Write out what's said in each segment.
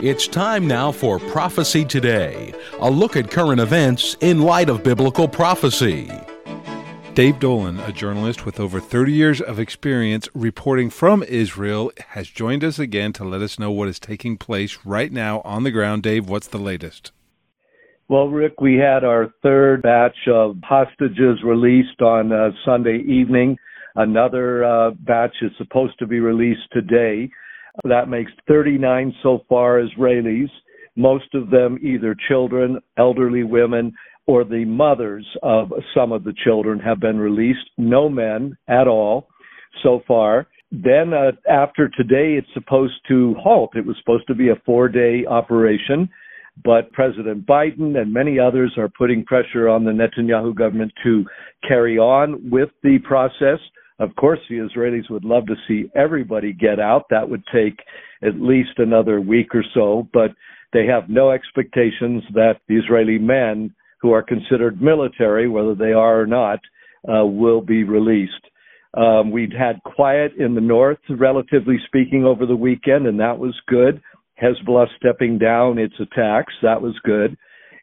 It's time now for Prophecy Today, a look at current events in light of biblical prophecy. Dave Dolan, a journalist with over 30 years of experience reporting from Israel, has joined us again to let us know what is taking place right now on the ground. Dave, what's the latest? Well, Rick, we had our third batch of hostages released on uh, Sunday evening. Another uh, batch is supposed to be released today. That makes 39 so far Israelis, most of them either children, elderly women, or the mothers of some of the children have been released. No men at all so far. Then uh, after today, it's supposed to halt. It was supposed to be a four day operation, but President Biden and many others are putting pressure on the Netanyahu government to carry on with the process. Of course, the Israelis would love to see everybody get out. That would take at least another week or so, but they have no expectations that the Israeli men who are considered military, whether they are or not, uh, will be released. Um, we'd had quiet in the north, relatively speaking, over the weekend, and that was good. Hezbollah stepping down its attacks, that was good.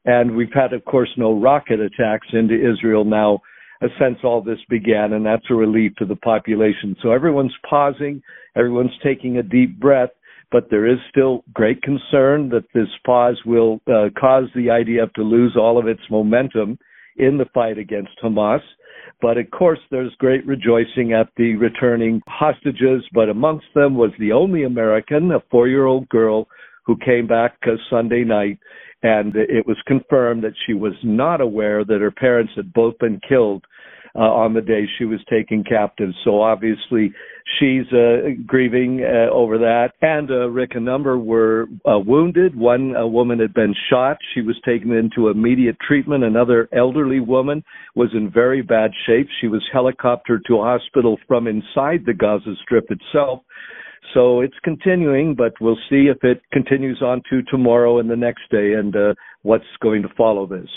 And we've had, of course, no rocket attacks into Israel now since all this began, and that's a relief to the population. So everyone's pausing, everyone's taking a deep breath, but there is still great concern that this pause will uh, cause the IDF to lose all of its momentum in the fight against Hamas. But of course, there's great rejoicing at the returning hostages, but amongst them was the only American, a four year old girl who came back uh, Sunday night and it was confirmed that she was not aware that her parents had both been killed uh, on the day she was taken captive. So obviously she's uh, grieving uh, over that. And uh, Rick, a number were uh, wounded. One a woman had been shot. She was taken into immediate treatment. Another elderly woman was in very bad shape. She was helicoptered to a hospital from inside the Gaza Strip itself. So it's continuing, but we'll see if it continues on to tomorrow and the next day and uh, what's going to follow this.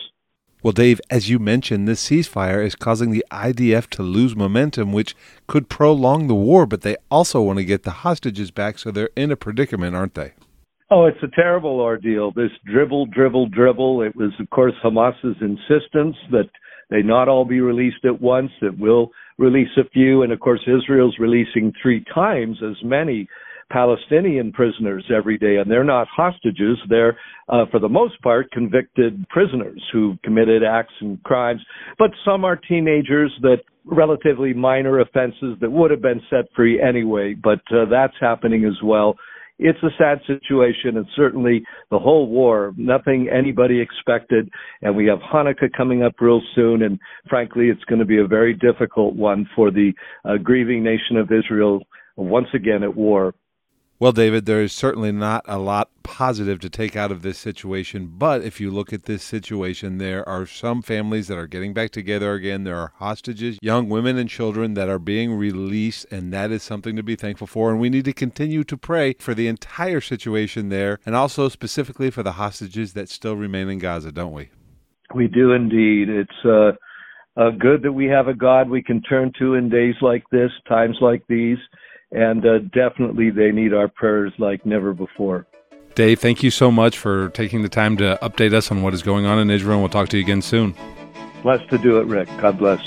Well, Dave, as you mentioned, this ceasefire is causing the IDF to lose momentum, which could prolong the war, but they also want to get the hostages back, so they're in a predicament, aren't they? Oh, it's a terrible ordeal. This dribble, dribble, dribble. It was, of course, Hamas's insistence that they not all be released at once. It will release a few, and of course, Israel's releasing three times as many Palestinian prisoners every day, and they're not hostages. They're, uh, for the most part, convicted prisoners who've committed acts and crimes. But some are teenagers that relatively minor offenses that would have been set free anyway. But uh, that's happening as well it's a sad situation, and certainly the whole war, nothing anybody expected. And we have Hanukkah coming up real soon, and frankly, it's going to be a very difficult one for the uh, grieving nation of Israel once again at war. Well, David, there is certainly not a lot positive to take out of this situation. But if you look at this situation, there are some families that are getting back together again. There are hostages, young women and children that are being released, and that is something to be thankful for. And we need to continue to pray for the entire situation there, and also specifically for the hostages that still remain in Gaza, don't we? We do indeed. It's uh, uh, good that we have a God we can turn to in days like this, times like these and uh, definitely they need our prayers like never before. Dave, thank you so much for taking the time to update us on what is going on in Israel. and We'll talk to you again soon. Blessed to do it, Rick. God bless.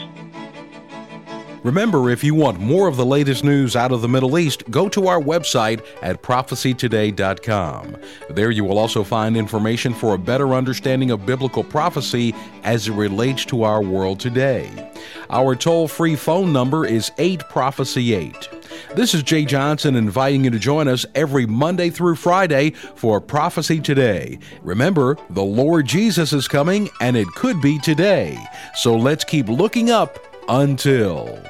Remember, if you want more of the latest news out of the Middle East, go to our website at prophecytoday.com. There you will also find information for a better understanding of biblical prophecy as it relates to our world today. Our toll free phone number is 8 Prophecy 8. This is Jay Johnson inviting you to join us every Monday through Friday for Prophecy Today. Remember, the Lord Jesus is coming and it could be today. So let's keep looking up until.